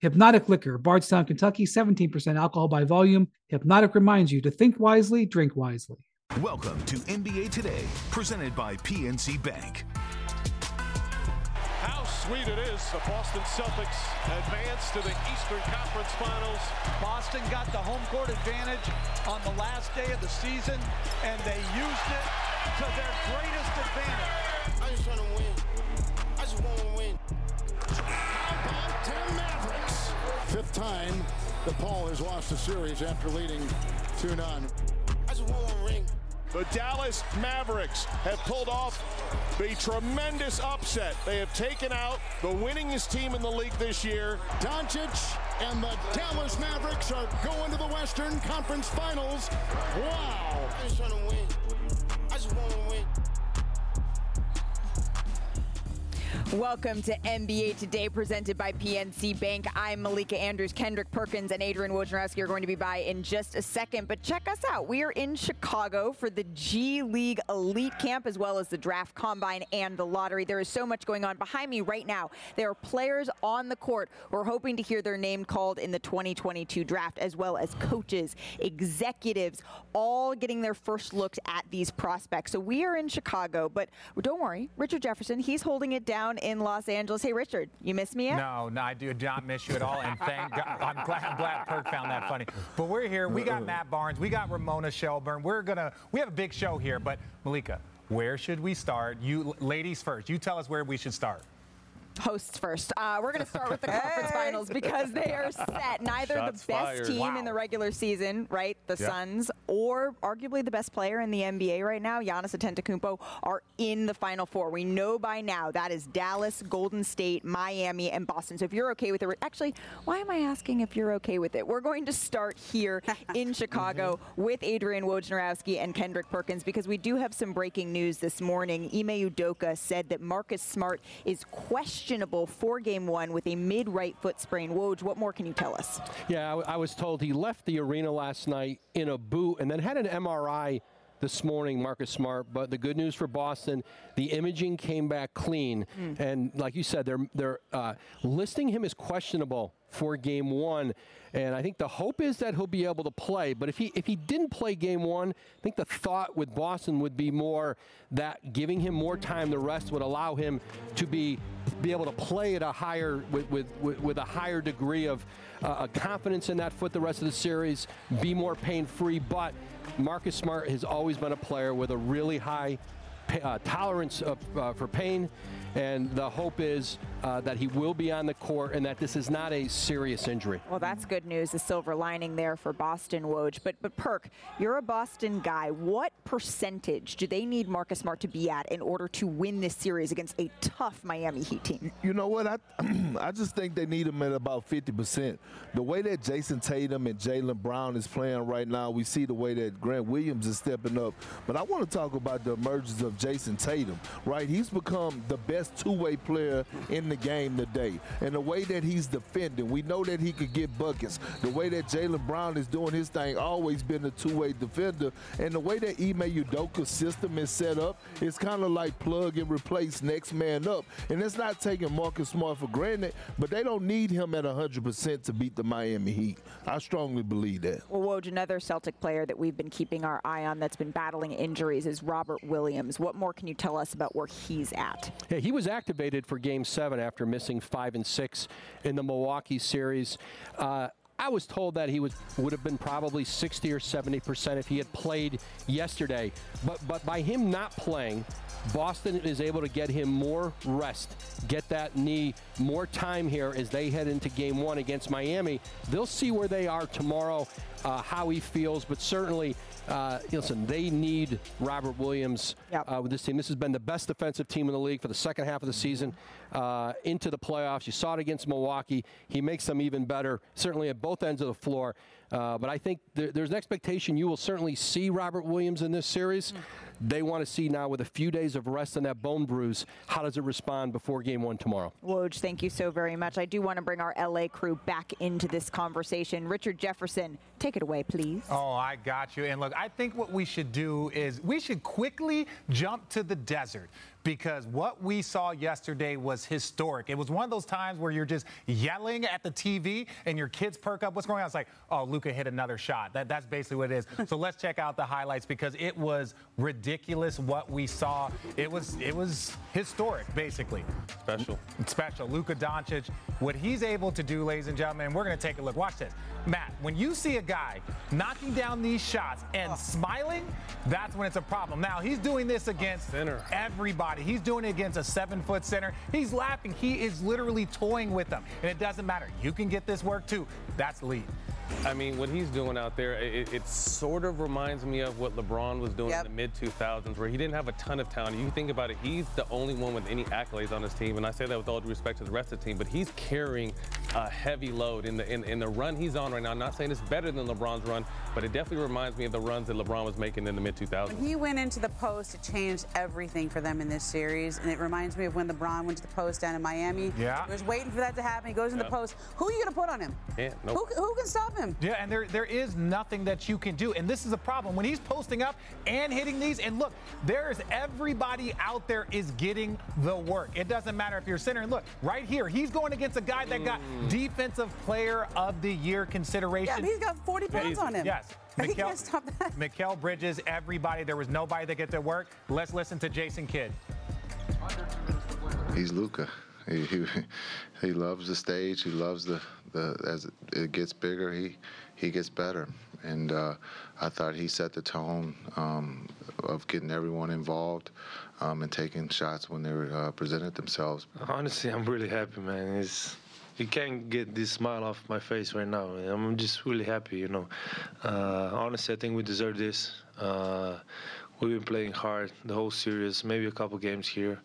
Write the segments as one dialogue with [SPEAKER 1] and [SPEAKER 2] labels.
[SPEAKER 1] Hypnotic Liquor, Bardstown, Kentucky, 17% alcohol by volume. Hypnotic reminds you to think wisely, drink wisely.
[SPEAKER 2] Welcome to NBA Today, presented by PNC Bank.
[SPEAKER 3] How sweet it is. The Boston Celtics advance to the Eastern Conference Finals.
[SPEAKER 4] Boston got the home court advantage on the last day of the season, and they used it to their greatest advantage.
[SPEAKER 5] I just want to win. I just want to win.
[SPEAKER 6] Fifth time that Paul has lost the series after leading 2 none.
[SPEAKER 5] I just want one ring.
[SPEAKER 3] The Dallas Mavericks have pulled off the tremendous upset. They have taken out the winningest team in the league this year.
[SPEAKER 6] Doncic and the Dallas Mavericks are going to the Western Conference Finals. Wow.
[SPEAKER 5] I just trying to win. I just want to win.
[SPEAKER 7] Welcome to NBA Today, presented by PNC Bank. I'm Malika Andrews. Kendrick Perkins and Adrian Wojnarowski are going to be by in just a second. But check us out. We are in Chicago for the G League Elite Camp, as well as the Draft Combine and the Lottery. There is so much going on. Behind me right now, there are players on the court who are hoping to hear their name called in the 2022 draft, as well as coaches, executives, all getting their first looks at these prospects. So we are in Chicago, but don't worry, Richard Jefferson, he's holding it down in Los Angeles. Hey, Richard, you miss me yet?
[SPEAKER 8] No, no, I do not miss you at all. And thank God, I'm glad, I'm glad Perk found that funny. But we're here. We got Matt Barnes. We got Ramona Shelburne. We're gonna. We have a big show here. But Malika, where should we start? You ladies first. You tell us where we should start
[SPEAKER 7] hosts first. Uh, we're going to start with the conference finals because they are set. Neither
[SPEAKER 3] Shots
[SPEAKER 7] the best
[SPEAKER 3] fired.
[SPEAKER 7] team
[SPEAKER 8] Wow.
[SPEAKER 7] in the regular season, right, the
[SPEAKER 3] Yep.
[SPEAKER 7] Suns, or arguably the best player in the NBA right now, Giannis Antetokounmpo, are in the Final Four. We know by now that is Dallas, Golden State, Miami, and Boston. So if you're okay with it, actually, why am I asking if you're okay with it? We're going to start here in Chicago with Adrian Wojnarowski and Kendrick Perkins because we do have some breaking news this morning. Ime Udoka said that Marcus Smart is questionable for Game One with a mid-right foot sprain. Woj, what more can you tell us?
[SPEAKER 9] Yeah, I was told he left the arena last night in a boot and then had an MRI this morning, Marcus Smart. But the good news for Boston, the imaging came back clean, and like you said, they're they're uh, listing him as questionable for Game One. And I think the hope is that he'll be able to play. But if he if he didn't play Game One, I think the thought with Boston would be more that giving him more time to rest would allow him to be be able to play at a higher with with, with, with a higher degree of uh, confidence in that foot the rest of the series, be more pain free. But Marcus Smart has always been a player with a really high uh, tolerance of, uh, for pain, and the hope is uh, that he will be on the court and that this is not a serious injury.
[SPEAKER 7] Well, that's good news, a silver lining there for Boston, Woj. But but Perk, you're a Boston guy. What percentage do they need Marcus Smart to be at in order to win this series against a tough Miami Heat team?
[SPEAKER 10] You know what? I I just think they need him at about 50%. The way that Jayson Tatum and Jaylen Brown is playing right now, we see the way that Grant Williams is stepping up. But I want to talk about the emergence of Jayson Tatum, right? He's become the best two-way player in the game today. And the way that he's defending, we know that he could get buckets. The way that Jaylen Brown is doing his thing, always been a two-way defender. And the way that Ime Udoka's system is set up, it's kind of like plug and replace next man up. And it's not taking Marcus Smart for granted, but they don't need him at 100% to beat the Miami Heat. I strongly believe that.
[SPEAKER 7] Well, Woj, another Celtic player that we've been keeping our eye on that's been battling injuries is Robert Williams. What more can you tell us about where he's at?
[SPEAKER 9] Yeah, he was activated for Game Seven after missing five and six in the Milwaukee series. Uh, I was told that he would would have been probably 60 or 70 percent if he had played yesterday. But but by him not playing, Boston is able to get him more rest, get that knee more time here as they head into Game One against Miami. They'll see where they are tomorrow, uh, how he feels, but certainly. Uh, listen, they need Robert Williams
[SPEAKER 7] Yep.
[SPEAKER 9] uh, with this team. This has been the best defensive team in the league for the second half of the season.
[SPEAKER 11] uh, into the playoffs. You saw it against Milwaukee. He makes them even better, certainly at both ends of the floor. Uh, but I think there, there's an expectation you will certainly see Robert Williams in this series. They want to see now, with a few days of rest and that bone bruise, how does it respond before game one tomorrow?
[SPEAKER 7] Woj, thank you so very much. I do want to bring our LA crew back into this conversation. Richard Jefferson, take it away, please.
[SPEAKER 8] Oh, I got you. And look, I think what we should do is we should quickly jump to the desert because what we saw yesterday was historic. It was one of those times where you're just yelling at the TV and your kids perk up. What's going on? It's like, oh, Luka hit another shot. That, that's basically what it is. so let's check out the highlights because it was ridiculous what we saw. It was it was historic, basically.
[SPEAKER 12] Special.
[SPEAKER 8] Special. Luka Doncic, what he's able to do, ladies and gentlemen, and we're going to take a look. Watch this. Matt, when you see a guy knocking down these shots and smiling, that's when it's a problem. Now, he's doing this against
[SPEAKER 12] Center.
[SPEAKER 8] Everybody. He's doing it against a seven foot center. He's laughing. He is literally toying with them. And it doesn't matter. You can get this work too. That's lead.
[SPEAKER 12] I mean, what he's doing out there, it, it sort of reminds me of what LeBron was doing
[SPEAKER 13] Yep.
[SPEAKER 12] in the mid 2000s, where he didn't have a ton of talent. You think about it, he's the only one with any accolades on his team, and I say that with all due respect to the rest of the team. But he's carrying a heavy load in the in, in the run he's on right now. I'm not saying it's better than LeBron's run, but it definitely reminds me of the runs that LeBron was making in the mid 2000s.
[SPEAKER 13] When he went into the post, it changed everything for them in this series. And it reminds me of when LeBron went to the post down in Miami.
[SPEAKER 8] Yeah.
[SPEAKER 13] He was waiting for that to happen. He goes in the post. Who are you going to put on him?
[SPEAKER 12] Yeah,
[SPEAKER 13] Who, who can stop him?
[SPEAKER 8] Yeah, and there there is nothing that you can do. And this is a problem. When he's posting up and hitting these, and look, there is everybody out there is getting the work. It doesn't matter if you're center. And look, right here, he's going against a guy that got mm. defensive player of the year consideration.
[SPEAKER 13] Yeah, he's got 40 pounds on him.
[SPEAKER 8] Yes.
[SPEAKER 13] He
[SPEAKER 8] Mikal,
[SPEAKER 13] can't stop that.
[SPEAKER 8] Mikal Bridges, everybody. There was nobody that get to work. Let's listen to Jason Kidd.
[SPEAKER 14] He's Luka. He, he he loves the stage. He loves the the as it gets bigger, he he gets better. And uh, I thought he set the tone um, of getting everyone involved um, and taking shots when they were, uh, presented themselves.
[SPEAKER 15] Honestly, I'm really happy, man. It's you can't get this smile off my face right now. I'm just really happy, you know. Uh, honestly, I think we deserve this. Uh, we've been playing hard the whole series, maybe a couple games here.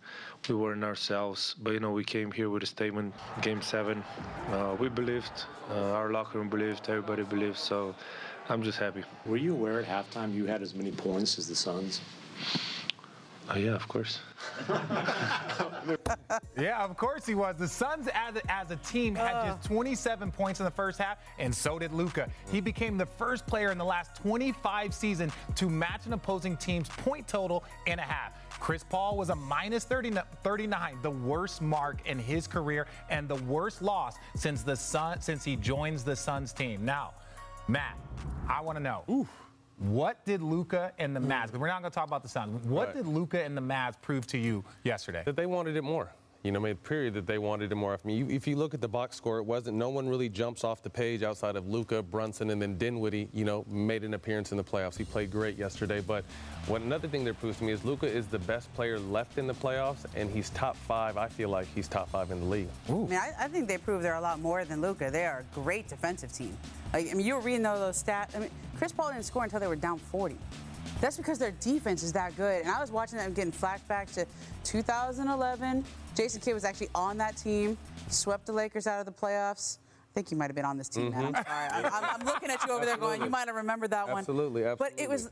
[SPEAKER 15] We weren't ourselves, but you know we came here with a statement. Game seven, uh, we believed. Uh, our locker room believed. Everybody believed. So I'm just happy.
[SPEAKER 16] Were you aware at halftime you had as many points as the Suns?
[SPEAKER 15] Oh yeah, of course.
[SPEAKER 8] Yeah, of course he was. The Suns, as a, as a team, had just 27 points in the first half, and so did Luka. He became the first player in the last 25 seasons to match an opposing team's point total in a half. Chris Paul was a minus 30, 39, the worst mark in his career and the worst loss since the Sun since he joins the Suns team. Now, Matt, I want to know. What did Luka and the Mavs? We're not going to talk about the Suns. What
[SPEAKER 12] Right.
[SPEAKER 8] did Luka and the Mavs prove to you yesterday?
[SPEAKER 12] that they wanted it more. You know, made period that they wanted it more. I mean, you, if you look at the box score, it wasn't. No one really jumps off the page outside of Luka Brunson and then Dinwiddie. You know, made an appearance in the playoffs. He played great yesterday. But what another thing that proves to me is Luka is the best player left in the playoffs, and he's top five. I feel like he's top five in the league.
[SPEAKER 13] I mean, I, I think they prove they're a lot more than Luka. They are a great defensive team. Like, I mean, you were reading all those stats. I mean, Chris Paul didn't score until they were down 40. That's because their defense is that good. And I was watching them getting flashbacks to 2011. Jason Kidd was actually on that team, swept the Lakers out of the playoffs. I think you might have been on this team, man. I'm
[SPEAKER 12] mm-hmm.
[SPEAKER 13] sorry. I'm, I'm- looking at you over there going, you might have remembered that one.
[SPEAKER 12] Absolutely,
[SPEAKER 13] But it was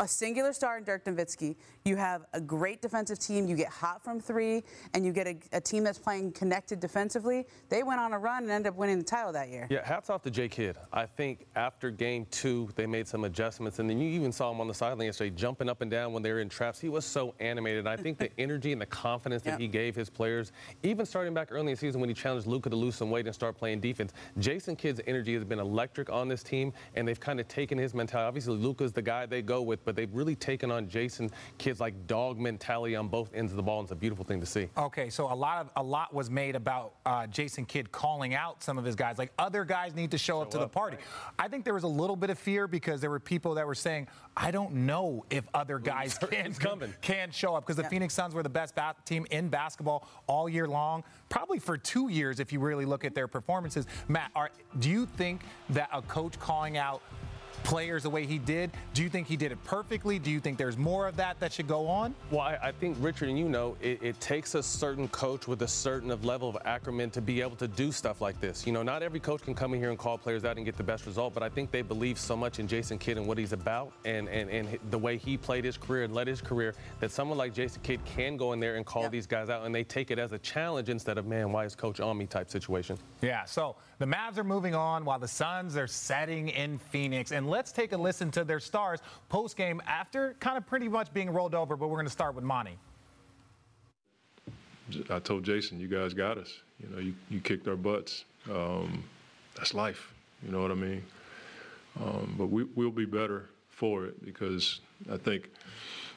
[SPEAKER 13] a singular star in Dirk Nowitzki. You have a great defensive team. You get hot from three, and you get a, a team that's playing connected defensively. They went on a run and ended up winning the title that year.
[SPEAKER 12] Yeah, hats off to Jay Kidd. I think after game two, they made some adjustments, and then you even saw him on the sideline yesterday jumping up and down when they were in traps. He was so animated. I think the energy and the confidence that
[SPEAKER 13] Yep.
[SPEAKER 12] he gave his players, even starting back early in the season when he challenged Luka to lose some weight and start playing defense, Jason Kidd's energy has been electric on this team, and they've kind of taken his mentality. Obviously, Luka's the guy they go with, but they've really taken on Jason Kidd's like dog mentality on both ends of the ball, and it's a beautiful thing to see.
[SPEAKER 8] Okay, so a lot of a lot was made about uh, Jason Kidd calling out some of his guys, like other guys need to show, up to the party. I think there was a little bit of fear because there were people that were saying, I don't know if other guys can can show up because the Phoenix Suns were the best ba- team in basketball all year long, probably for two years if you really look at their performances. Matt, are, do you think that a coach calling out players the way he did. Do you think he did it perfectly? Do you think there's more of that that should go on?
[SPEAKER 12] Well, I, I think, Richard, and you know, it, it, takes a certain coach with a certain level of acumen to be able to do stuff like this. You know, not every coach can come in here and call players out and get the best result, but I think they believe so much in Jason Kidd and what he's about and, and, and the way he played his career and led his career that someone like Jason Kidd can go in there and call these guys out and they take it as a challenge instead of, man, why is coach on me type situation.
[SPEAKER 8] Yeah, so the Mavs are moving on while the Suns are setting in Phoenix. And let's take a listen to their stars post game after kind of pretty much being rolled over, but we're going to start with Monty.
[SPEAKER 17] I told Jason, you guys got us. You know, you, you kicked our butts. Um, that's life. You know what I mean? Um, but we, we'll be better for it because I think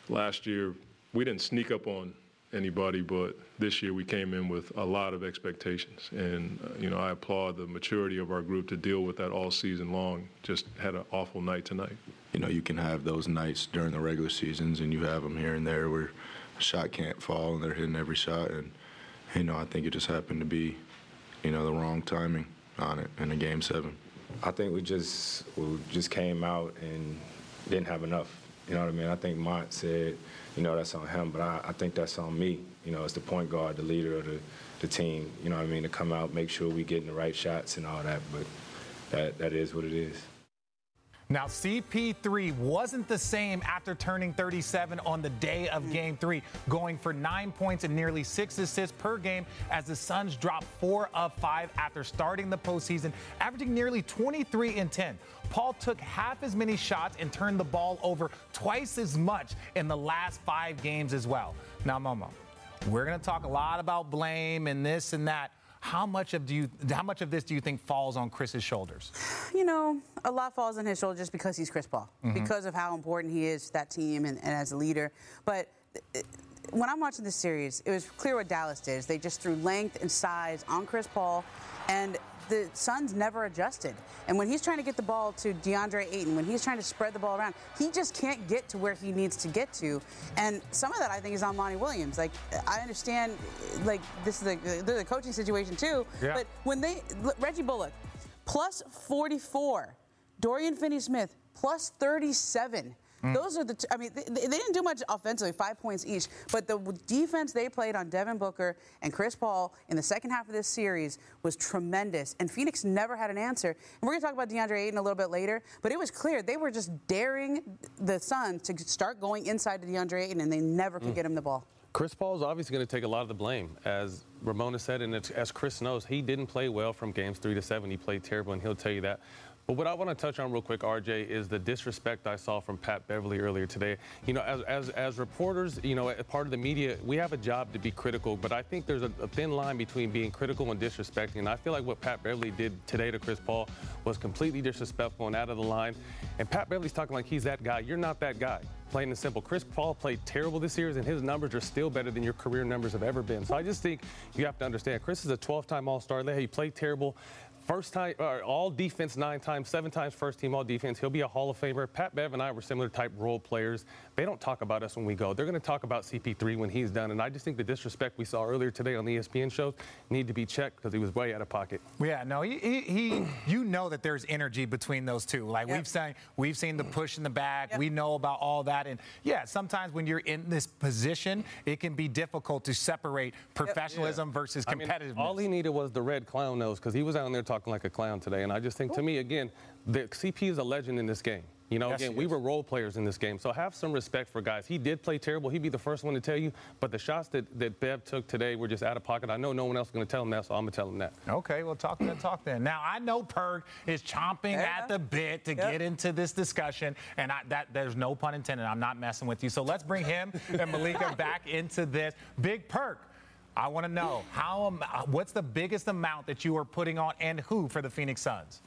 [SPEAKER 17] last year we didn't sneak up on anybody, but this year we came in with a lot of expectations. And, uh, you know, I applaud the maturity of our group to deal with that all season long. Just had an awful night tonight.
[SPEAKER 18] You know, you can have those nights during the regular seasons, and you have them here and there where a shot can't fall and they're hitting every shot. And, you know, I think it just happened to be, you know, the wrong timing on it in a game seven.
[SPEAKER 19] I think we just we just came out and didn't have enough. You know what I mean? I think Mont said – you know, that's on him. But I, I think that's on me, you know, as the point guard, the leader of the, the team, you know what I mean, to come out, make sure we getting the right shots and all that. But that, that is what it is.
[SPEAKER 8] Now, CP3 wasn't the same after turning 37 on the day of mm. game three, going for nine points and nearly six assists per game as the Suns dropped four of five after starting the postseason, averaging nearly 23 and 10. Paul took half as many shots and turned the ball over twice as much in the last five games as well. Now, Momo, we're going to talk a lot about blame and this and that. How much of do you how much of this do you think falls on Chris's shoulders?
[SPEAKER 13] You know, a lot falls on his shoulders just because he's Chris Paul, mm-hmm. because of how important he is to that team and, and as a leader. But uh, when I'm watching this series, it was clear what Dallas did. They just threw length and size on Chris Paul, and the Suns never adjusted. And when he's trying to get the ball to DeAndre Ayton, when he's trying to spread the ball around, he just can't get to where he needs to get to. And some of that I think is on Monty Williams. Like I understand, like this is the, the coaching situation too. Yeah. But when they Reggie Bullock plus 44, Dorian Finney-Smith plus 37. Mm. Those are the. T- I mean, they, they, didn't do much offensively, five points each, but the defense they played on Devin Booker and Chris Paul in the second half of this series was tremendous. And Phoenix never had an answer. And we're going to talk about DeAndre Ayton a little bit later, but it was clear they were just daring the Suns to start going inside to DeAndre Ayton, and they never could mm. get him the ball.
[SPEAKER 12] Chris Paul is obviously going to take a lot of the blame. As Ramona said, and as Chris knows, he didn't play well from games three to seven. He played terrible, and he'll tell you that. But what I want to touch on real quick, RJ, is the disrespect I saw from Pat Beverley earlier today. You know, as, as, as reporters, you know, part of the media, we have a job to be critical, but I think there's a, a, thin line between being critical and disrespecting. And I feel like what Pat Beverley did today to Chris Paul was completely disrespectful and out of the line. And Pat Beverley's talking like he's that guy. You're not that guy. Plain and simple. Chris Paul played terrible this year, and his numbers are still better than your career numbers have ever been. So I just think you have to understand Chris is a 12 time All Star. He played terrible. First time, uh, all defense nine times, seven times first team all defense. He'll be a Hall of Famer. Pat Bev and I were similar type role players. They don't talk about us when we go. They're going to talk about CP3 when he's done. And I just think the disrespect we saw earlier today on the ESPN shows need to be checked because he was way out of pocket.
[SPEAKER 8] Yeah, no, he, he, he you know that there's energy between those two. Like yep. we've seen, we've seen the push in the back. Yep. We know about all that. And yeah, sometimes when you're in this position, it can be difficult to separate professionalism yep. yeah. versus competitiveness. I mean,
[SPEAKER 12] all he needed was the red clown nose because he was out there talking like a clown today today. And I just think, to me, again, the CP is a legend in this game. You know, yes, again, we were role players in this game, so have some respect for guys. He did play terrible. He'd be the first one to tell you, but the shots that, that Bev took today were just out of pocket. I know no one else is going to tell him that, so I'm going to tell him that.
[SPEAKER 8] Okay, well, talk that talk then. Now, I know Perk is chomping yeah. at the bit to yep. get into this discussion, and I, that there's no pun intended. I'm not messing with you. So let's bring him and Malika back into this. Big Perk. I want to know how. What's the biggest amount that you are putting on, and who for the Phoenix Suns?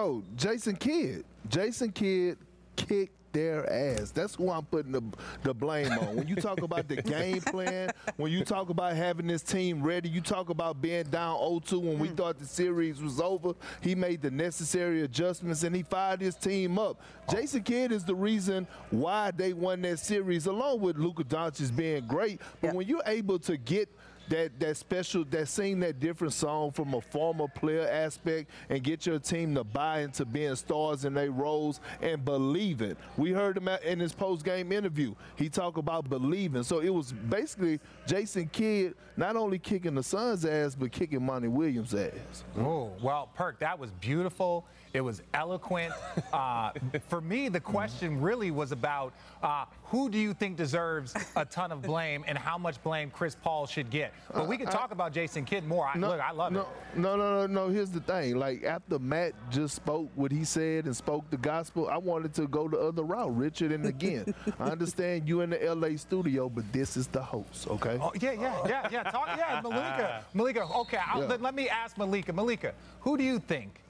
[SPEAKER 10] Oh, Jason Kidd. Jason Kidd kicked their ass. That's who I'm putting the, the blame on. When you talk about the game plan, when you talk about having this team ready, you talk about being down 0-2 when we mm. thought the series was over. He made the necessary adjustments and he fired his team up. Jason Kidd is the reason why they won that series, along with Luka Doncic being great. But when you're able to get that that special that sing that different song from a former player aspect and get your team to buy into being stars in their roles and believe it. We heard him in his post game interview. He talked about believing. So it was basically Jason Kidd not only kicking the Suns' ass but kicking Monty Williams' ass.
[SPEAKER 8] Oh, well, Perk, that was beautiful. It was eloquent. Uh, for me, the question really was about uh, who do you think deserves a ton of blame and how much blame Chris Paul should get. But we can
[SPEAKER 10] Uh, I-
[SPEAKER 8] talk about Jason Kidd more. I, look, I love
[SPEAKER 10] no,
[SPEAKER 8] it.
[SPEAKER 10] No, no, no, no. Here's the thing. Like after Matt just spoke what he said and spoke the gospel, I wanted to go the other route, Richard. And again, I understand you in the LA studio, but this is the host, okay?
[SPEAKER 8] Oh, yeah, yeah, yeah, yeah. Talk, yeah, Malika. Malika, okay, I'll,
[SPEAKER 10] Yeah.
[SPEAKER 8] let, let me ask Malika. Malika, who do you think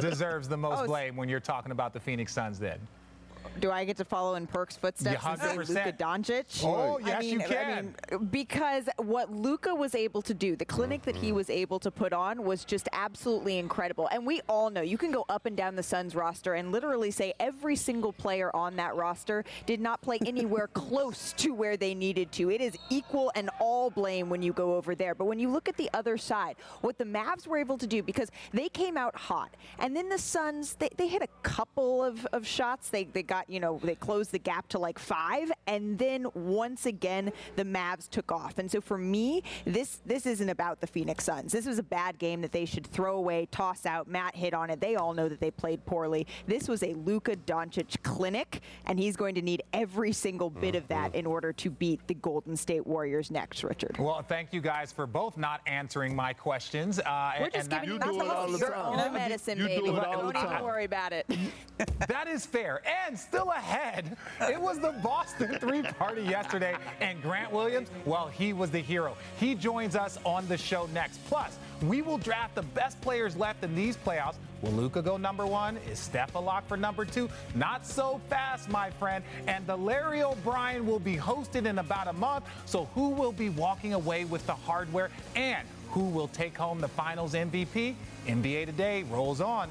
[SPEAKER 8] deserves the most
[SPEAKER 7] Oh,
[SPEAKER 8] blame when you're talking about the Phoenix Suns then?
[SPEAKER 7] Do I get to follow in Perk's footsteps
[SPEAKER 8] Yeah,
[SPEAKER 7] and say
[SPEAKER 8] 100%.
[SPEAKER 7] Luka Doncic?
[SPEAKER 8] Oh,
[SPEAKER 7] I
[SPEAKER 8] yes,
[SPEAKER 7] mean,
[SPEAKER 8] you
[SPEAKER 7] I
[SPEAKER 8] can.
[SPEAKER 7] mean, because what Luka was able to do, the clinic that
[SPEAKER 8] Mm-hmm.
[SPEAKER 7] he was able to put on was just absolutely incredible. And we all know you can go up and down the Suns roster and literally say every single player on that roster did not play anywhere close to where they needed to. It is equal and all blame when you go over there. But when you look at the other side, what the Mavs were able to do, because they came out hot, and then the Suns, they, they hit a couple of, of shots. They, they got, you know, they closed the gap to like five, and then once again, the Mavs took off. And so for me, this this isn't about the Phoenix Suns. This was a bad game that they should throw away, toss out. Matt hit on it. They all know that they played poorly. This was a Luka Doncic clinic, and he's going to need every single bit of that in order to beat the Golden State Warriors next, Richard.
[SPEAKER 8] Well, thank you guys for both not answering my questions. Uh,
[SPEAKER 7] We're just giving you, that's the your own medicine,
[SPEAKER 8] You do
[SPEAKER 7] baby.
[SPEAKER 8] it all
[SPEAKER 7] Don't
[SPEAKER 8] the
[SPEAKER 7] even worry about it.
[SPEAKER 8] That is fair. And still ahead, it was the Boston three party yesterday. And Grant Williams, well, he was the hero. He joins us on the show next. Plus, we will draft the best players left in these playoffs. Will Luka go number one? Is Steph a lock for number two? Not so fast, my friend. And the Larry O'Brien will be hosted in about a month. So who will be walking away with the hardware? And who will take home the finals MVP? NBA Today rolls on.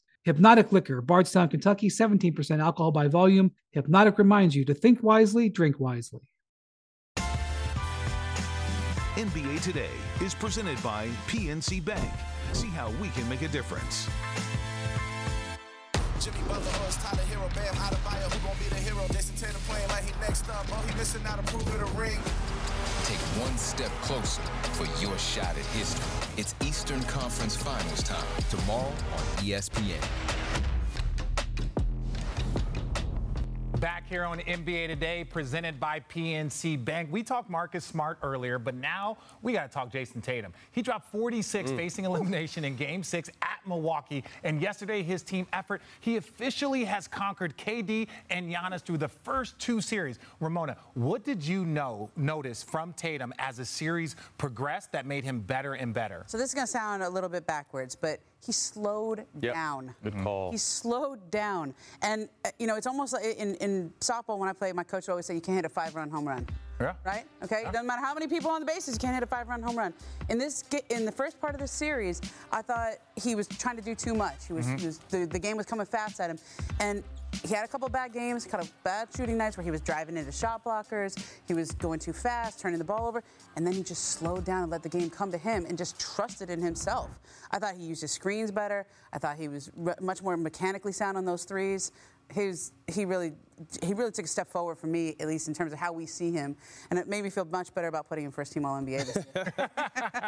[SPEAKER 1] Hypnotic Liquor, Bardstown, Kentucky, 17% alcohol by volume. Hypnotic reminds you to think wisely, drink wisely.
[SPEAKER 2] NBA Today is presented by PNC Bank. See how we can make a difference.
[SPEAKER 5] Jimmy Butler, Us, Tyler Herro, Bam, Adebayo, who gon' be the hero? Jayson Tatum playing like he next up. Oh, he missing out, approving the ring.
[SPEAKER 20] Take one step closer for your shot at history. It's Eastern Conference Finals time tomorrow on ESPN.
[SPEAKER 8] Back here on NBA Today, presented by PNC Bank. We talked Marcus Smart earlier, but now we got to talk Jayson Tatum. He dropped 46 facing elimination in game six at Milwaukee. And yesterday, his team effort, he officially has conquered KD and Giannis through the first two series. Ramona, what did you know, notice from Tatum as the series progressed that made him better and better?
[SPEAKER 13] So this is going to sound a little bit backwards, but he slowed
[SPEAKER 12] Yep.
[SPEAKER 13] down.
[SPEAKER 12] Good call.
[SPEAKER 13] He slowed down. And, uh, you know, it's almost like in, in softball when I played, my coach would always say, you can't hit a five run home run.
[SPEAKER 8] Yeah.
[SPEAKER 13] Right? Okay? It doesn't matter how many people on the bases, you can't hit a five run home run. In this in the first part of the series, I thought he was trying to do too much. He was,
[SPEAKER 8] Mhm.
[SPEAKER 13] he was the, the game was coming fast at him. And he had a couple bad games, kind of bad shooting nights where he was driving into shot blockers, he was going too fast, turning the ball over, and then he just slowed down and let the game come to him and just trusted in himself. I thought he used his screens better. I thought he was re- much more mechanically sound on those threes. He was, he really he really took a step forward for me, at least in terms of how we see him, and it made me feel much better about putting him first team All NBA this year.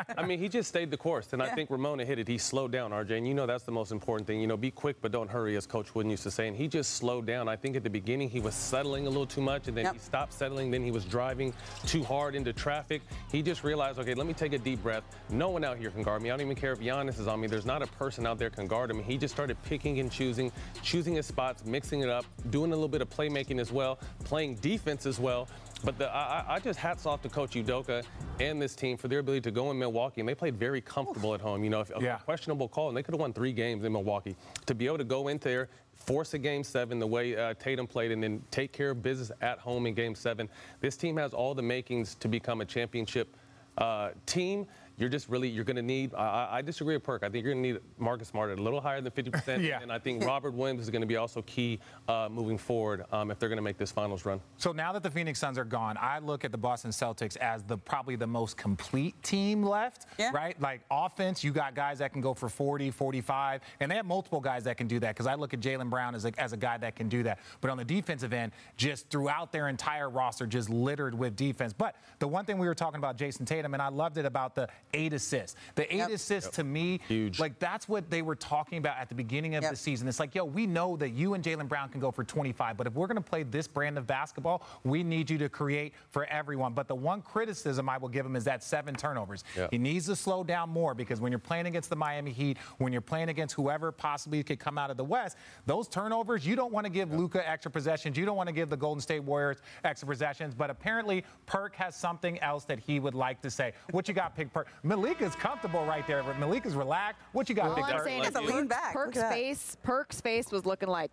[SPEAKER 12] I mean, he just stayed the course, and I think Ramona hit it. He slowed down, RJ, and you know that's the most important thing. You know, be quick but don't hurry, as Coach Wooden used to say. And he just slowed down. I think at the beginning he was settling a little too much, and then
[SPEAKER 13] Yep.
[SPEAKER 12] he stopped settling. Then he was driving too hard into traffic. He just realized, okay, let me take a deep breath. No one out here can guard me. I don't even care if Giannis is on me. There's not a person out there can guard him. He just started picking and choosing, choosing his spots, mixing it up, doing a little bit of playmaking as well, playing defense as well. But the, I, I, just hats off to Coach Udoka and this team for their ability to go in Milwaukee, and they played very comfortable at home. You know, if, yeah. a questionable call, and they could have won three games in Milwaukee. To be able to go in there, force a game seven the way uh, Tatum played, and then take care of business at home in game seven, this team has all the makings to become a championship uh, team you're just really you're going to need. I, I, disagree with Perk. I think you're going to need Marcus Smart at a little higher than 50%. yeah. And I think Robert Williams is going to be also key uh, moving forward um, if they're going to make this finals run.
[SPEAKER 8] So now that the Phoenix Suns are gone, I look at the Boston Celtics as the probably the most complete team left. Yeah. Right. Like offense, you got guys that can go for 40, 45, and they have multiple guys that can do that. Because I look at Jaylen Brown as a, as a guy that can do that. But on the defensive end, just throughout their entire roster, just littered with defense. But the one thing we were talking about Jayson Tatum, and I loved it about the eight assists. The eight yep. assists yep. to me, huge. Like that's what they were talking about at the beginning of yep. the season. It's like, yo, we know that you and Jaylen Brown can go for 25, but if we're going to play this brand of basketball, we need you to create for everyone. But the one criticism I will give him is that seven turnovers. He needs to slow down more because when you're playing against the Miami Heat, when you're playing against whoever possibly could come out of the West, those turnovers, you don't want to give Luka extra possessions. You don't want to give the Golden State Warriors extra possessions. But apparently, Perk has something else that he would like to say. What you got, Pick Perk? Malik is comfortable right there. But Malik is relaxed. What you got?
[SPEAKER 7] Well, I'm saying it's a lean back. Perk's face, Perk's face was looking like.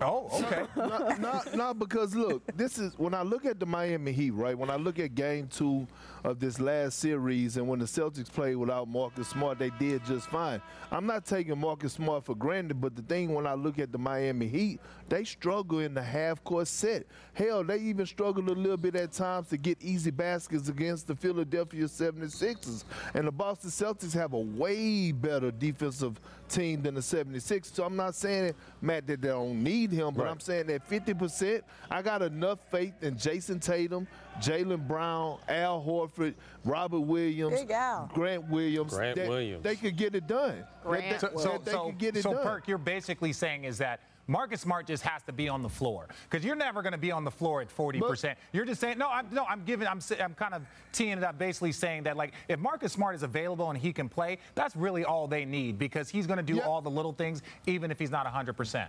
[SPEAKER 8] Oh, okay.
[SPEAKER 10] not, not, not, because look, this is when I look at the Miami Heat, right? When I look at Game Two of this last series, and when the Celtics played without Marcus Smart, they did just fine. I'm not taking Marcus Smart for granted, but the thing when I look at the Miami Heat, they struggle in the half-court set. Hell, they even struggle a little bit at times to get easy baskets against the Philadelphia 76ers. And the Boston Celtics have a way better defensive team than the 76ers. So I'm not saying, Matt, that they don't need him, but right. I'm saying that 50%, I got enough faith in Jayson Tatum, Jaylen Brown, Al Horford, Robert Williams, Grant Williams.
[SPEAKER 12] Grant
[SPEAKER 10] that
[SPEAKER 12] Williams.
[SPEAKER 10] They could get it done.
[SPEAKER 7] Grant.
[SPEAKER 10] That,
[SPEAKER 8] so, so,
[SPEAKER 10] they
[SPEAKER 8] so,
[SPEAKER 10] could get it
[SPEAKER 8] so
[SPEAKER 10] done.
[SPEAKER 8] Perk, you're basically saying is that Marcus Smart just has to be on the floor because you're never going to be on the floor at 40%. But, you're just saying no. I'm no. I'm giving. I'm. I'm kind of teeing it up, basically saying that like if Marcus Smart is available and he can play, that's really all they need because he's going to do yeah. all the little things even if he's not 100%.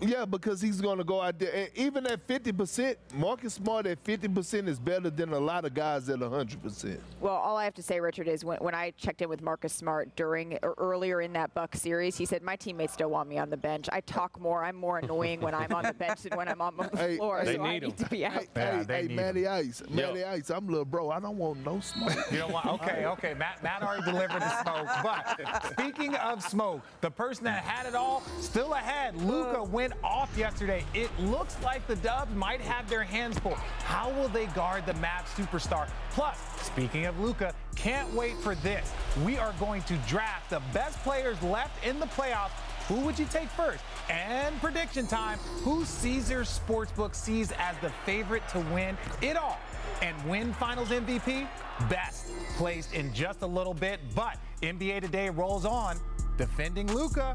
[SPEAKER 10] Yeah, because he's going to go out there. And even at 50%, Marcus Smart at 50% is better than a lot of guys at 100%.
[SPEAKER 7] Well, all I have to say, Richard, is when, when I checked in with Marcus Smart during or earlier in that Buck series, he said, My teammates don't want me on the bench. I talk more. I'm more annoying when I'm on the bench than when I'm on the
[SPEAKER 10] hey,
[SPEAKER 7] floor.
[SPEAKER 10] Hey,
[SPEAKER 7] so I need him. to be out. Hey,
[SPEAKER 10] yeah, hey, hey Matty Ice. Matty Ice, I'm little bro. I don't want no smoke.
[SPEAKER 8] You know what? Okay, okay. Matt, Matt already delivered the smoke. But speaking of smoke, the person that had it all still ahead. Luka went off yesterday. It looks like the Dubs might have their hands full. How will they guard the Mavs superstar? Plus, speaking of Luka, can't wait for this. We are going to draft the best players left in the playoffs. Who would you take first? And prediction time. Who Caesars Sportsbook sees as the favorite to win it all and win Finals MVP? Best placed in just a little bit, but NBA Today rolls on defending Luka.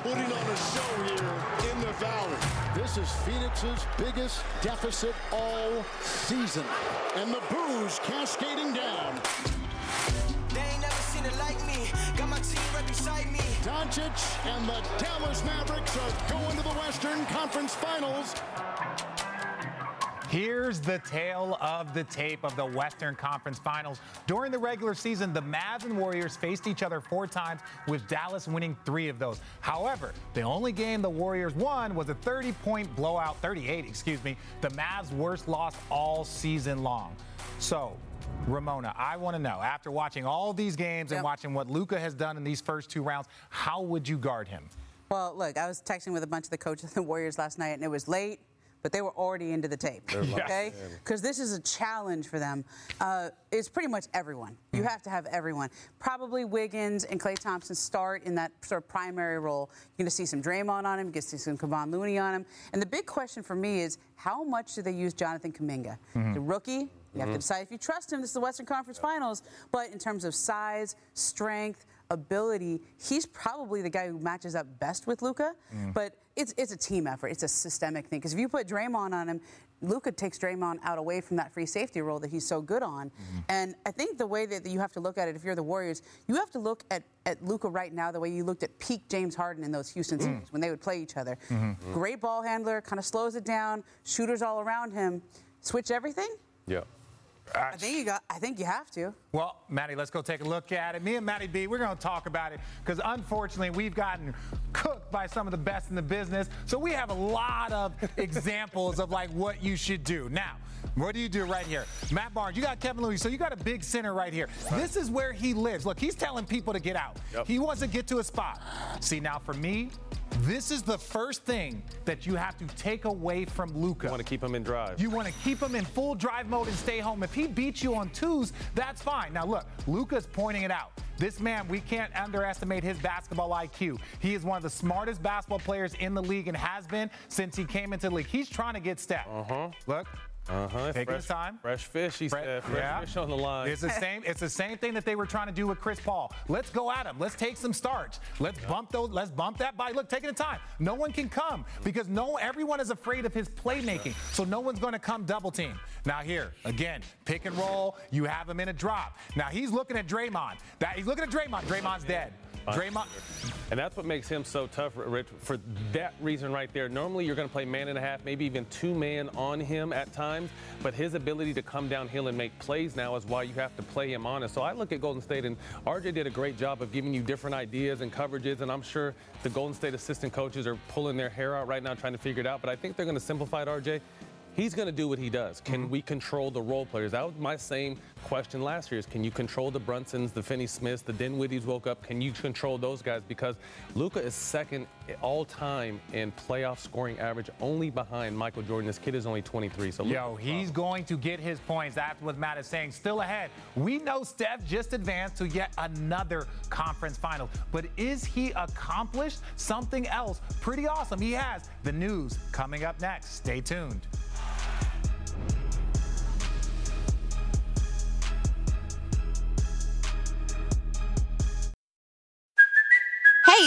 [SPEAKER 5] putting on a show here in the Valley.
[SPEAKER 3] This is Phoenix's biggest deficit all season. And the booze cascading down.
[SPEAKER 5] They ain't never seen it like me. Got my team right beside me.
[SPEAKER 3] Doncic and the Dallas Mavericks are going to the Western Conference Finals.
[SPEAKER 8] Here's the tale of the tape of the Western Conference Finals. During the regular season, the Mavs and Warriors faced each other four times, with Dallas winning three of those. However, the only game the Warriors won was a 30 point blowout, 38, excuse me, the Mavs' worst loss all season long. So, Ramona, I want to know, after watching all these games yep. and watching what Luka has done in these first two rounds, how would you guard him?
[SPEAKER 13] Well, look, I was texting with a bunch of the coaches of the Warriors last night, and it was late but they were already into the tape. Okay? Because this is a challenge for them. Uh, it's pretty much everyone. You have to have everyone. Probably Wiggins and Klay Thompson start in that sort of primary role. You're going to see some Draymond on him, you're going to see some Kevon Looney on him. And the big question for me is how much do they use Jonathan Kuminga?
[SPEAKER 21] Mhm.
[SPEAKER 13] The rookie, you have to
[SPEAKER 21] Mhm.
[SPEAKER 13] decide if you trust him. This is the Western Conference Finals. But in terms of size, strength, ability, he's probably the guy who matches up best with Luka.
[SPEAKER 21] Mm.
[SPEAKER 13] But it's it's a team effort. It's a systemic thing. Because if you put Draymond on him, Luka takes Draymond out away from that free safety role that he's so good on. And I think the way that you have to look at it, if you're the Warriors, you have to look at, at Luka right now the way you looked at peak James Harden in those Houston
[SPEAKER 21] Mm.
[SPEAKER 13] series when they would play each other.
[SPEAKER 21] Mhm.
[SPEAKER 13] Great ball handler, kind of slows it down, shooters all around him. Switch everything?
[SPEAKER 12] Yeah.
[SPEAKER 13] I think you got. I think you have to.
[SPEAKER 8] Well, Maddie, let's go take a look at it. Me and Maddie B, we're going to talk about it because unfortunately we've gotten cooked by some of the best in the business. So we have a lot of examples of like what you should do. Now, what do you do right here? Matt Barnes, you got Kevin Looney, so you got a big center right here. This is where he lives. Look, he's telling people to get out. He wants to get to a spot. See, now for me, this is the first thing that you have to take away from Luka. You
[SPEAKER 12] want to keep him in drive.
[SPEAKER 8] You want to keep him in full drive mode and stay home. If he beats you on twos, that's fine. Now look, Luka's pointing it out. This man, we can't underestimate his basketball IQ. He is one of the smartest basketball players in the league and has been since he came into the league. He's trying to get step.
[SPEAKER 12] Uh-huh.
[SPEAKER 8] Look.
[SPEAKER 12] Uh-huh.
[SPEAKER 8] Taking
[SPEAKER 12] fresh,
[SPEAKER 8] his time.
[SPEAKER 12] Fresh fish, he said. Fresh
[SPEAKER 8] Yeah.
[SPEAKER 12] fish on the line.
[SPEAKER 8] It's the same. It's the same thing that they were trying to do with Chris Paul. Let's go at him. Let's take some starts. Let's bump those. Let's bump that by. Look, taking the time. No one can come because no everyone is afraid of his playmaking. So no one's going to come double team. Now here again, pick and roll. You have him in a drop. Now he's looking at Draymond. That he's looking at Draymond. Draymond's dead. Draymond.
[SPEAKER 12] And that's what makes him so tough, Rich, for that reason right there. Normally, you're going to play man and a half, maybe even two man on him at times, but his ability to come downhill and make plays now is why you have to play him on it. So I look at Golden State, and RJ did a great job of giving you different ideas and coverages, and I'm sure the Golden State assistant coaches are pulling their hair out right now trying to figure it out, but I think they're going to simplify it, RJ. He's going to do what he does. Can mm-hmm. we control the role players? That was my same question last year: is can you control the Brunsons, the Finney Smiths, the Dinwiddies woke up? Can you control those guys? Because Luka is second all time in playoff scoring average, only behind Michael Jordan. This kid is only 23. So
[SPEAKER 8] Yo, he's going to get his points. That's what Matt is saying. Still ahead. We know Steph just advanced to yet another conference final. But is he accomplished something else pretty awesome? He has. The news coming up next. Stay tuned.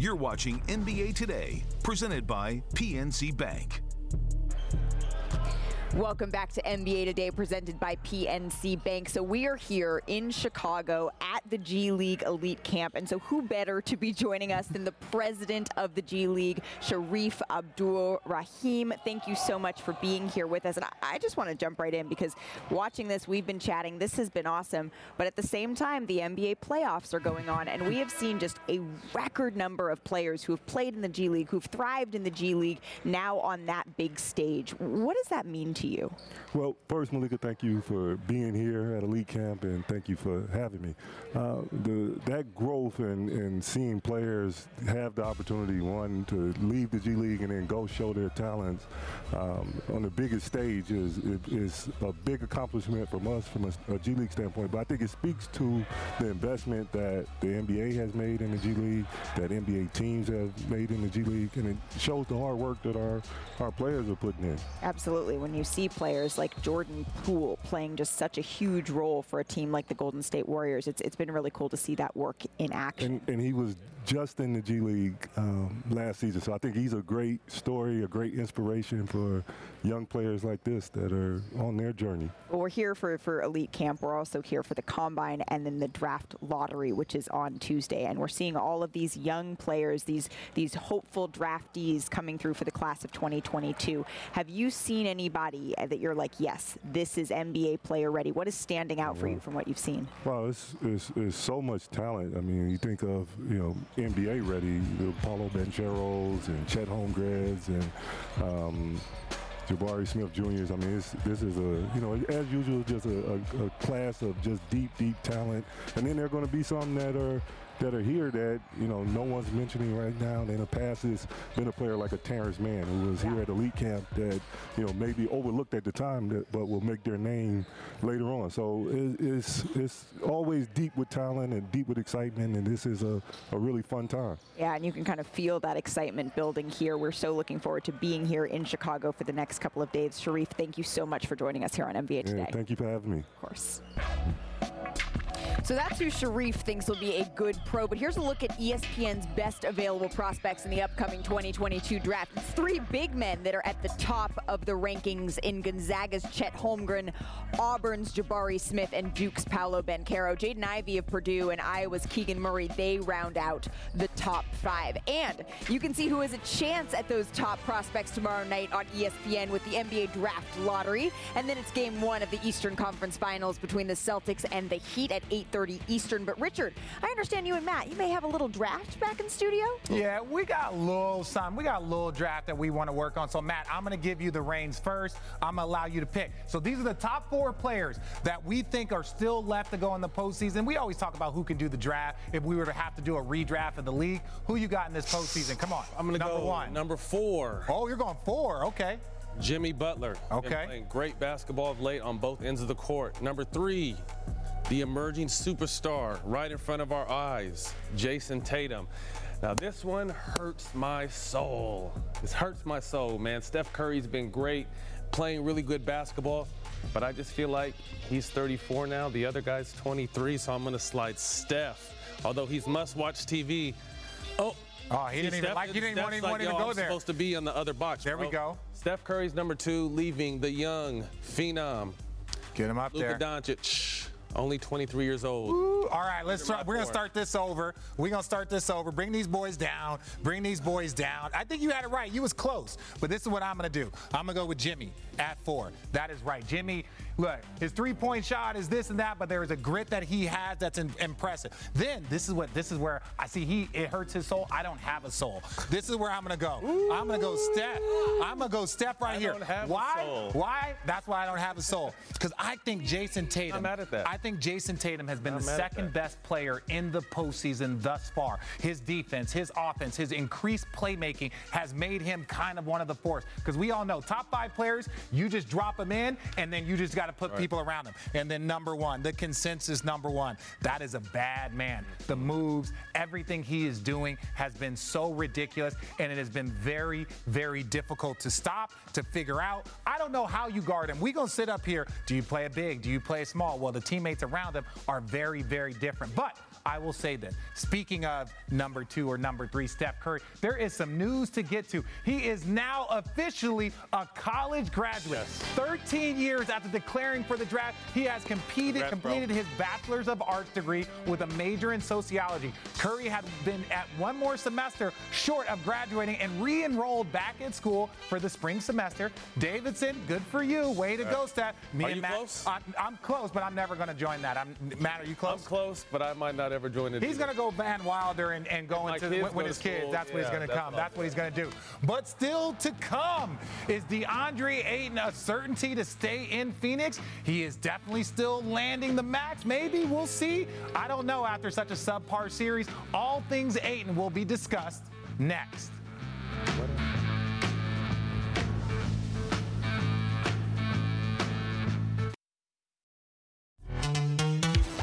[SPEAKER 2] You're watching NBA Today, presented by PNC Bank.
[SPEAKER 7] Welcome back to NBA Today, presented by PNC Bank. So we are here in Chicago at the G League Elite Camp, and so who better to be joining us than the president of the G League, Sharif Abdul Rahim? Thank you so much for being here with us, and I, just want to jump right in because watching this, we've been chatting. This has been awesome, but at the same time, the NBA playoffs are going on, and we have seen just a record number of players who have played in the G League, who've thrived in the G League, now on that big stage. What does that mean to you?
[SPEAKER 22] Well, first, Malika, thank you for being here at Elite Camp, and thank you for having me. Uh, the, that growth and, and seeing players have the opportunity, one, to leave the G League and then go show their talents um, on the biggest stage is, is a big accomplishment from us from a, a G League standpoint. But I think it speaks to the investment that the NBA has made in the G League, that NBA teams have made in the G League, and it shows the hard work that our, our players are putting in.
[SPEAKER 7] Absolutely. When you see players like Jordan Poole playing just such a huge role for a team like the Golden State Warriors. It's it's been really cool to see that work in action.
[SPEAKER 22] And, and he was just in the G League um, last season, so I think he's a great story, a great inspiration for young players like this that are on their journey.
[SPEAKER 7] Well, we're here for, for Elite Camp. We're also here for the Combine and then the Draft Lottery, which is on Tuesday. And we're seeing all of these young players, these these hopeful draftees coming through for the class of 2022. Have you seen anybody that you're like, yes, this is NBA player ready? What is standing out for you from what you've seen?
[SPEAKER 22] Well, it's, it's, it's so much talent. I mean, you think of, you know, NBA ready, the Paolo Bancheros and Chet Holmgrens and um, Jabari Smith Jr.'s. I mean, this is a, you know, as usual, just a, a, a class of just deep, deep talent. And then there are going to be some that are that are here that you know no one's mentioning right now. And in the past, has been a player like a Terance Mann who was here at elite camp that you know maybe overlooked at the time, that, but will make their name later on. So it, it's it's always deep with talent and deep with excitement, and this is a, a really fun time.
[SPEAKER 7] Yeah, and you can kind of feel that excitement building here. We're so looking forward to being here in Chicago for the next couple of days. Shareef, thank you so much for joining us here on NBA Today.
[SPEAKER 22] Yeah, thank you for having me.
[SPEAKER 7] Of course. So that's who Shareef thinks will be a good pro. But here's a look at ESPN's best available prospects in the upcoming 2022 draft. It's three big men that are at the top of the rankings in Gonzaga's Chet Holmgren, Auburn's Jabari Smith, and Duke's Paolo Banchero. Jaden Ivey of Purdue and Iowa's Keegan Murray, they round out the top five. And you can see who has a chance at those top prospects tomorrow night on ESPN with the NBA Draft Lottery. And then it's game one of the Eastern Conference Finals between the Celtics and the Heat at 8 8.30 Eastern. But Richard, I understand you and Matt, you may have a little draft back in studio?
[SPEAKER 8] Yeah, we got a little something. We got a little draft that we want to work on. So, Matt, I'm going to give you the reins first. I'm going to allow you to pick. So, these are the top four players that we think are still left to go in the postseason. We always talk about who can do the draft if we were to have to do a redraft of the league. Who you got in this postseason? Come on.
[SPEAKER 12] I'm going to
[SPEAKER 8] go number
[SPEAKER 12] one. Number four.
[SPEAKER 8] Oh, you're going four. Okay.
[SPEAKER 12] Jimmy Butler.
[SPEAKER 8] Okay.
[SPEAKER 12] Been playing great basketball of late on both ends of the court. Number three, the emerging superstar right in front of our eyes, Jayson Tatum. Now, this one hurts my soul. This hurts my soul, man. Steph Curry's been great, playing really good basketball, but I just feel like he's 34 now. The other guy's 23, so I'm going to slide Steph. Although he's must watch TV. Oh,
[SPEAKER 8] Oh, he didn't even like. He didn't want, like, even go
[SPEAKER 12] I'm
[SPEAKER 8] there.
[SPEAKER 12] Supposed to be on the other box.
[SPEAKER 8] There
[SPEAKER 12] bro.
[SPEAKER 8] we go.
[SPEAKER 12] Steph Curry's number two, leaving the young phenom.
[SPEAKER 8] Get him up
[SPEAKER 12] Luka
[SPEAKER 8] there.
[SPEAKER 12] Doncic. Only 23 years old.
[SPEAKER 8] Ooh, all right, let's try. We're gonna start this over. We're gonna start this over. Bring these boys down. Bring these boys down. I think you had it right. You was close, but this is what I'm gonna do. I'm gonna go with Jimmy at four. That is right. Jimmy Look, his three-point shot is this and that, but there is a grit that he has that's in, impressive. Then this is what this is where I see he it hurts his soul. I don't have a soul. This is where I'm gonna go. Ooh. I'm gonna go Steph. I'm gonna go Steph right
[SPEAKER 12] I
[SPEAKER 8] here.
[SPEAKER 12] why?
[SPEAKER 8] Why? That's why I don't have a soul. Because I think Jayson Tatum.
[SPEAKER 12] I'm mad at that.
[SPEAKER 8] I think Jayson Tatum has been
[SPEAKER 12] I'm
[SPEAKER 8] the second best player in the postseason thus far. His defense, his offense, his increased playmaking has made him kind of one of the force. Because we all know top five players, you just drop them in, and then you just got to put right. people around him. And then number one, the consensus number one, that is a bad man. The moves, everything he is doing has been so ridiculous, and it has been very, very difficult to stop, to figure out. I don't know how you guard him. we going to sit up here. Do you play a big? Do you play a small? Well, the teammates around him are very, very different. But I will say this. Speaking of number two or number three, Steph Curry, there is some news to get to. He is now officially a college graduate. Yes. 13 years after declaring for the draft, he has competed, Congrats, completed bro. his Bachelor's of Arts degree with a major in sociology. Curry had been at one more semester short of graduating and re-enrolled back at school for the spring semester. Davidson, good for you. Way to uh, go, Steph.
[SPEAKER 12] Me are and Matt, close?
[SPEAKER 8] I, am close, but I'm never going to join that. I'm, Matt, are you close?
[SPEAKER 12] I'm close, but I might not ever join it.
[SPEAKER 8] He's going to go Van Wilder and, and go into the, with his kids. That's yeah, what he's going to come. That's what he's going to do. But still to come is DeAndre Ayton a certainty to stay in Phoenix? He is definitely still landing the max. Maybe we'll see. I don't know after such a subpar series. All things Ayton will be discussed next.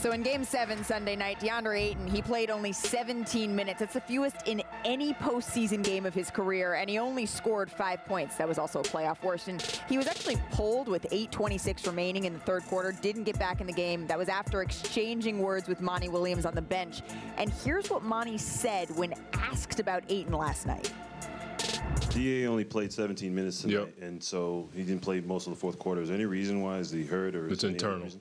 [SPEAKER 7] So in game seven Sunday night, DeAndre Ayton, he played only 17 minutes. That's the fewest in any postseason game of his career, and he only scored five points. That was also a playoff worst. And he was actually pulled with 8.26 remaining in the third quarter, didn't get back in the game. That was after exchanging words with Monty Williams on the bench. And here's what Monty said when asked about Ayton last night.
[SPEAKER 23] DA only played 17 minutes tonight, and so he didn't play most of the fourth quarter. Is there any reason why? Is he hurt or?
[SPEAKER 17] It's
[SPEAKER 23] is any other
[SPEAKER 17] internal.
[SPEAKER 23] reason?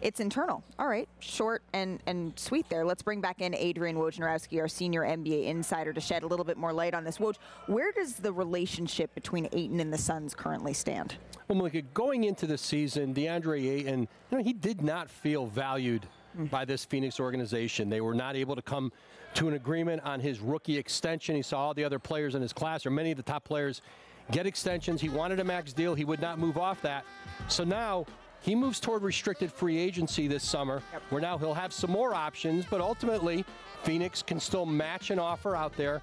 [SPEAKER 7] It's internal. All right, short and, and sweet there. Let's bring back in Adrian Wojnarowski, our senior NBA insider, to shed a little bit more light on this. Woj, where does the relationship between Ayton and the Suns currently stand?
[SPEAKER 9] Well, Malika, going into the season, DeAndre Ayton, you know, he did not feel valued mm. by this Phoenix organization. They were not able to come to an agreement on his rookie extension. He saw all the other players in his class, or many of the top players, get extensions. He wanted a max deal. He would not move off that. So now he moves toward restricted free agency this summer, where now he'll have some more options, but ultimately, Phoenix can still match an offer out there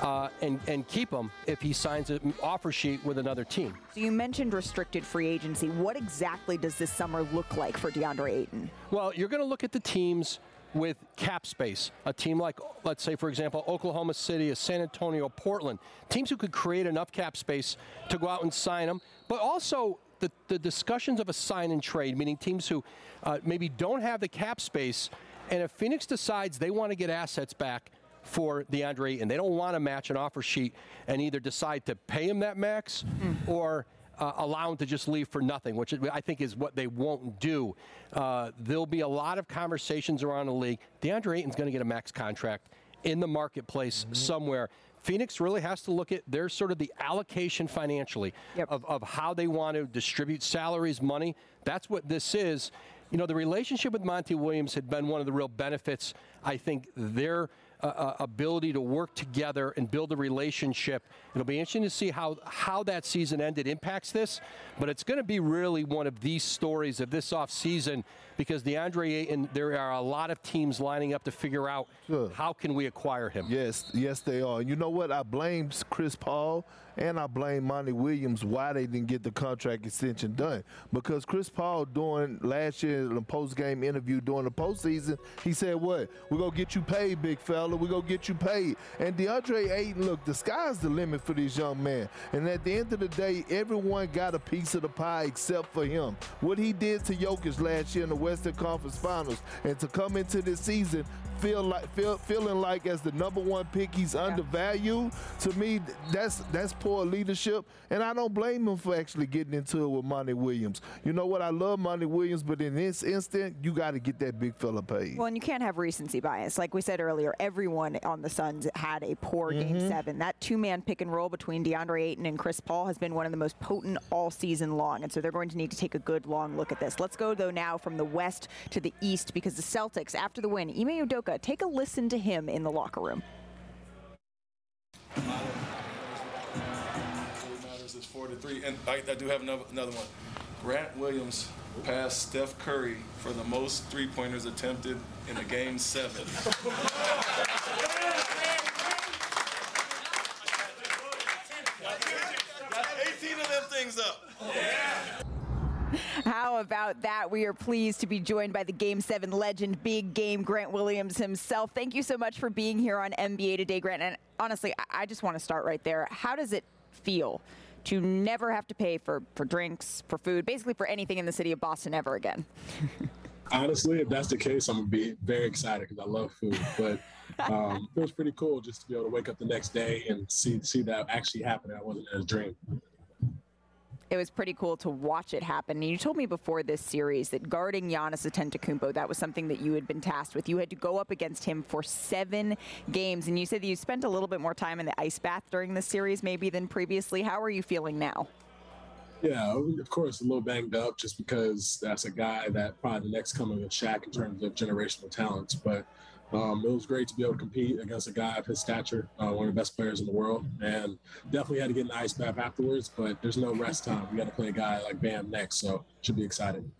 [SPEAKER 9] uh, and, and keep him if he signs an offer sheet with another team.
[SPEAKER 7] So you mentioned restricted free agency. What exactly does this summer look like for DeAndre Ayton?
[SPEAKER 9] Well, you're going to look at the teams with cap space. A team like, let's say, for example, Oklahoma City, a San Antonio, Portland. Teams who could create enough cap space to go out and sign them, but also the, the discussions of a sign and trade, meaning teams who uh, maybe don't have the cap space. And if Phoenix decides they want to get assets back for DeAndre and they don't want to match an offer sheet and either decide to pay him that max or uh, allow him to just leave for nothing, which I think is what they won't do. Uh, there'll be a lot of conversations around the league. DeAndre Ayton's going to get a max contract in the marketplace somewhere. Phoenix really has to look at their sort of the allocation financially of, of how they want to distribute salaries, money. That's what this is. You know, the relationship with Monty Williams had been one of the real benefits. I think their uh, uh, ability to work together and build a relationship. It'll be interesting to see how how that season ended impacts this, but it's going to be really one of these stories of this offseason because DeAndre Ayton, there are a lot of teams lining up to figure out how can we acquire him.
[SPEAKER 10] Yes, yes, they are. You know what? I blame Chris Paul and I blame Monty Williams why they didn't get the contract extension done. Because Chris Paul during last year in the post game interview during the postseason, he said, "What? We're gonna get you paid, big fella. We're gonna get you paid." And DeAndre Ayton, look, the sky's the limit for this young man. And at the end of the day, everyone got a piece of the pie except for him. What he did to Jokic last year in the Western Conference Finals, and to come into this season feel like feel, feeling like as the number one pick he's undervalued to me that's that's poor leadership and I don't blame him for actually getting into it with Monty Williams you know what I love Monty Williams but in this instant you got to get that big fella paid
[SPEAKER 7] Well, and you can't have recency bias. Like we said earlier, everyone on the Suns had a poor game
[SPEAKER 10] Mhm.
[SPEAKER 7] seven. That two man pick and roll between DeAndre Ayton and Chris Paul has been one of the most potent all season long. And so they're going to need to take a good long look at this. Let's go, though, now from the West to the East because the Celtics, after the win, Ime Udoka, take a listen to him in the locker room.
[SPEAKER 24] matters is four to three. And I, I do have another, another one. Grant Williams passed Steph Curry for the most three pointers attempted in a game seven. Got 18 of them things up.
[SPEAKER 7] How about that? We are pleased to be joined by the Game 7 legend, big game Grant Williams himself. Thank you so much for being here on NBA Today, Grant. And honestly, I- just want to start right there. How does it feel to never have to pay for, for drinks, for food, basically for anything in the city of Boston ever again?
[SPEAKER 25] Honestly, if that's the case, I'm gonna be very excited because I love food. But um, it was pretty cool just to be able to wake up the next day and see see that actually happening. I wasn't in a dream.
[SPEAKER 7] It was pretty cool to watch it happen. And you told me before this series that guarding Giannis Antetokounmpo, that was something that you had been tasked with. You had to go up against him for seven games, and you said that you spent a little bit more time in the ice bath during the series, maybe than previously. How are you feeling now?
[SPEAKER 25] Yeah, of course, a little banged up just because that's a guy that probably the next coming of Shaq in terms of generational talents. But Um, it was great to be able to compete against a guy of his stature, uh, one of the best players in the world, and definitely had to get an ice bath afterwards. But there's no rest time. We got to play a guy like Bam next, so should be exciting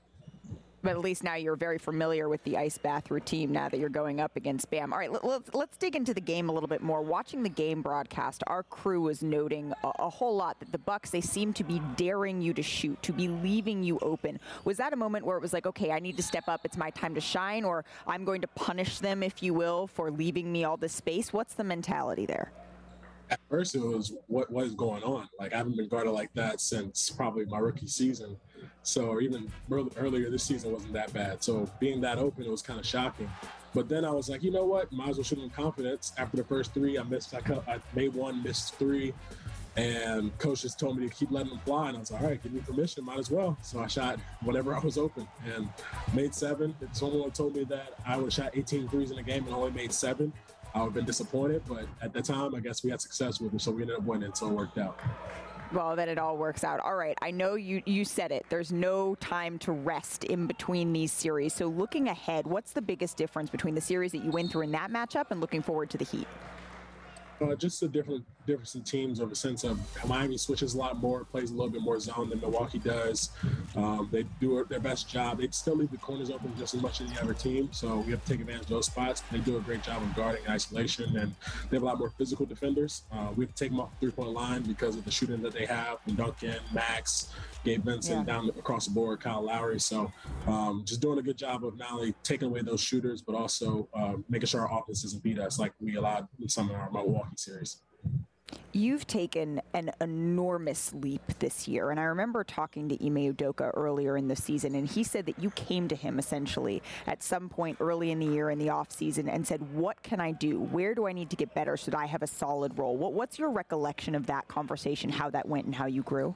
[SPEAKER 7] but at least now you're very familiar with the ice bath routine now that you're going up against Bam. All right, let's let's dig into the game a little bit more. Watching the game broadcast, our crew was noting a, a whole lot that the Bucks they seem to be daring you to shoot, to be leaving you open. Was that a moment where it was like, okay, I need to step up, it's my time to shine, or I'm going to punish them, if you will, for leaving me all this space? What's the mentality there?
[SPEAKER 25] At first, it was what is going on. Like I haven't been guarded like that since probably my rookie season. So, or even earlier this season wasn't that bad. So, being that open, it was kind of shocking. But then I was like, you know what? Might as well shoot in confidence. After the first three, I missed. I, I made one, missed three, and coach just told me to keep letting them fly. And I was like, all right, give me permission, might as well. So I shot whenever I was open and made seven. Someone told me that I would shot 18 threes in a game and only made seven, I would have been disappointed. But at the time, I guess we had success with it, so we ended up winning. So it worked out
[SPEAKER 7] well then it all works out all right i know you you said it there's no time to rest in between these series so looking ahead what's the biggest difference between the series that you win through in that matchup and looking forward to the heat
[SPEAKER 25] uh, just a different difference in teams of a sense of Miami switches a lot more, plays a little bit more zone than Milwaukee does. Um, they do their best job. They still leave the corners open just as much as the other team, so we have to take advantage of those spots. They do a great job of guarding isolation, and they have a lot more physical defenders. Uh, we have to take them off the three-point line because of the shooting that they have. From Duncan, Max, Gabe Vincent, yeah. down across the board, Kyle Lowry. So um, just doing a good job of not only taking away those shooters, but also uh, making sure our offense doesn't beat us like we allowed in some of our Milwaukee series.
[SPEAKER 7] You've taken an enormous leap this year. And I remember talking to Ime Udoka earlier in the season, and he said that you came to him essentially at some point early in the year in the offseason and said, What can I do? Where do I need to get better so that I have a solid role? What, what's your recollection of that conversation, how that went, and how you grew?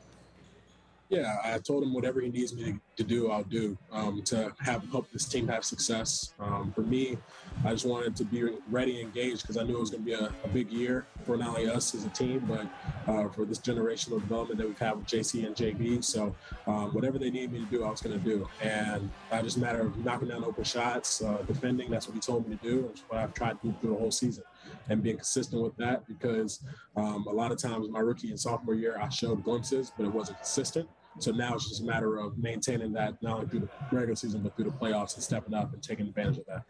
[SPEAKER 25] Yeah, I told him whatever he needs me to, do, I'll do um, to have help this team have success. Um, for me, I just wanted to be ready and engaged because I knew it was going to be a, a, big year for not only us as a team, but uh, for this generational development that we've had with JC and JB. So um, whatever they need me to do, I was going to do. And I just matter of knocking down open shots, uh, defending. That's what he told me to do. That's what I've tried to do through the whole season and being consistent with that because um, a lot of times my rookie and sophomore year, I showed glimpses, but it wasn't consistent. So now it's just a matter of maintaining that not only through the regular season, but through the playoffs and stepping up and taking advantage of that.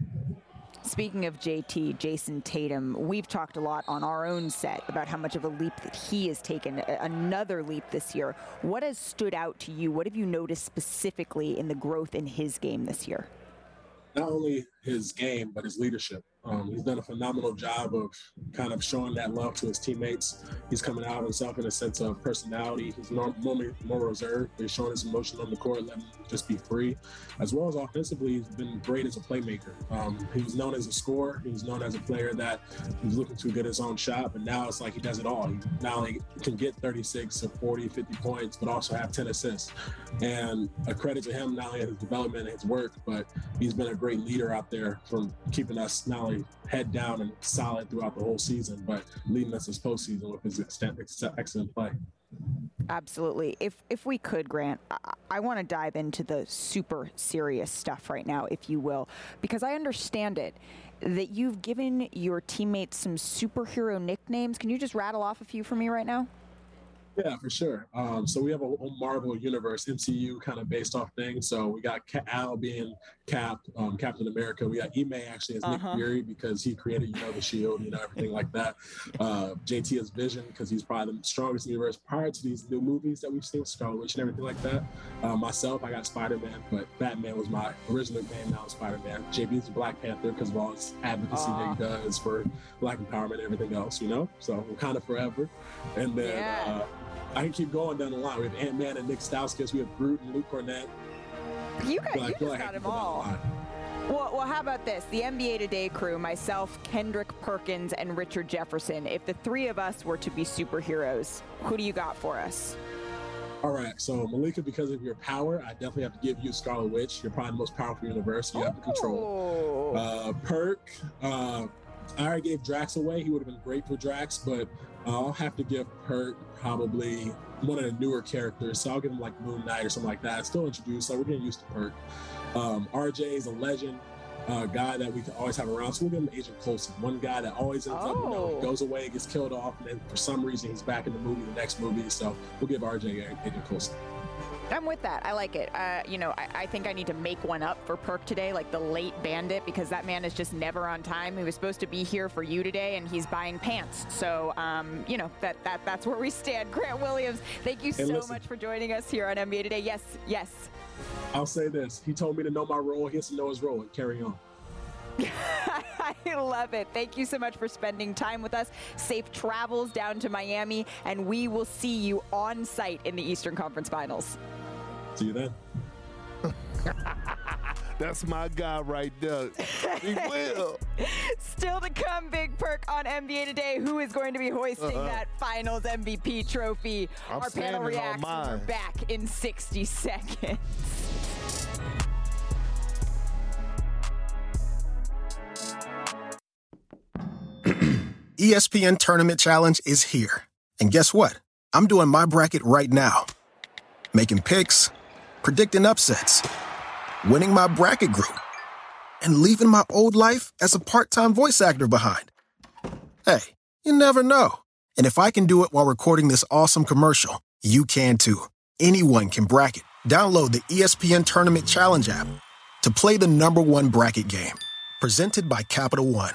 [SPEAKER 7] Speaking of JT, Jayson Tatum, we've talked a lot on our own set about how much of a leap that he has taken, another leap this year. What has stood out to you? What have you noticed specifically in the growth in his game this year?
[SPEAKER 25] Not only his game, but his leadership. Um, he's done a phenomenal job of kind of showing that love to his teammates. He's coming out of himself in a sense of personality. He's normally more reserved. He's showing his emotion on the court, letting him just be free. As well as offensively, he's been great as a playmaker. Um, he was known as a scorer. He was known as a player that was looking to get his own shot, but now it's like he does it all. He not only can get 36 or 40, 50 points, but also have 10 assists. And a credit to him, not only his development and his work, but he's been a great leader out there from keeping us not only head down and solid throughout the whole season, but leading us this postseason with his excellent play.
[SPEAKER 7] Absolutely. If if we could, Grant, I, I want to dive into the super serious stuff right now, if you will, because I understand it that you've given your teammates some superhero nicknames. Can you just rattle off a few for me right now?
[SPEAKER 25] Yeah, for sure. Um, so we have a, a, Marvel universe, MCU kind of based off things. So we got Al being Cap, um, Captain America. We got Ime actually as uh-huh. Nick Fury because he created, you know, the Shield, you know, everything like that. Uh, JT as Vision because he's probably the strongest universe prior to these new movies that we've seen, Scarlet Witch and everything like that. Uh, myself, I got Spider Man, but Batman was my original name. Now Spider Man. JB's Black Panther because of all his advocacy uh. that he does for Black empowerment and everything else, you know. So we're kind of forever, and then. Yeah. Uh, I can keep going down the line. We have Ant Man and Nik Stauskas. We have Groot and Luke Kornet.
[SPEAKER 7] You got, you just got them all. Well, well, how about this? The NBA Today crew, myself, Kendrick Perkins, and Richard Jefferson. If the three of us were to be superheroes, who do you got for us?
[SPEAKER 25] All right, so Malika, because of your power, I definitely have to give you Scarlet Witch. You're probably the most powerful universe. You have the control. Oh. Uh, Perk, uh, I already gave Drax away. He would have been great for Drax, but I'll have to give Perk probably one of the newer characters. So I'll give him like Moon Knight or something like that. Still introduced, so we're getting used to Perk. Um, RJ is a legend. uh, guy that we can always have around. So we'll give him Agent Coulson, one guy that always ends oh. up, you know, oh. goes away, gets killed off, and then for some reason he's back in the movie, the next movie. So we'll give RJ Agent Coulson.
[SPEAKER 7] I'm with that. I like it. Uh, you know, I, I, think I need to make one up for Perk today, like the late bandit, because that man is just never on time. He was supposed to be here for you today, and he's buying pants. So, um, you know, that, that that's where we stand. Grant Williams, thank you so listen, much for joining us here on NBA Today. Yes, yes.
[SPEAKER 25] I'll say this. He told me to know my role. He has to know his role and carry on.
[SPEAKER 7] I love it. Thank you so much for spending time with us. Safe travels down to Miami, and we will see you on site in the Eastern Conference Finals.
[SPEAKER 25] See you then.
[SPEAKER 10] That's my guy right there. He will.
[SPEAKER 7] Still to come, big perk on NBA Today. Who is going to be hoisting uh-uh. that Finals MVP trophy?
[SPEAKER 10] I'm
[SPEAKER 7] Our panel reacts. We're back in 60 seconds.
[SPEAKER 26] ESPN Tournament Challenge is here. And guess what? I'm doing my bracket right now. Making picks, predicting upsets, winning my bracket group, and leaving my old life as a part time voice actor behind. Hey, you never know. And if I can do it while recording this awesome commercial, you can too. Anyone can bracket. Download the ESPN Tournament Challenge app to play the number one bracket game. Presented by Capital One.